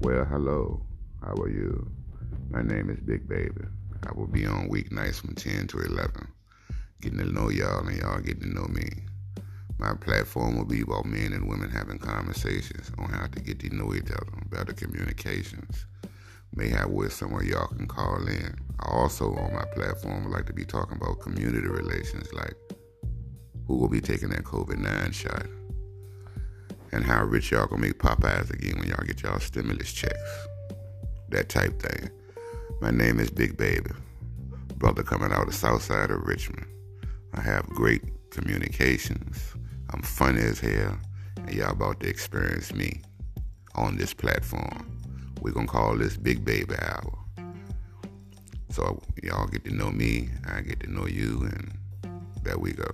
Well, hello. How are you? My name is Big Baby. I will be on weeknights from 10 to 11, getting to know y'all and y'all getting to know me. My platform will be about men and women having conversations on how to get to know each other, better communications. May have where some of y'all can call in. I also on my platform would like to be talking about community relations, like who will be taking that COVID 9 shot and how rich y'all gonna make Popeyes again when y'all get y'all stimulus checks. That type thing. My name is Big Baby, brother coming out of the south side of Richmond. I have great communications. I'm funny as hell, and y'all about to experience me on this platform. We're gonna call this Big Baby Hour. So y'all get to know me, I get to know you, and there we go.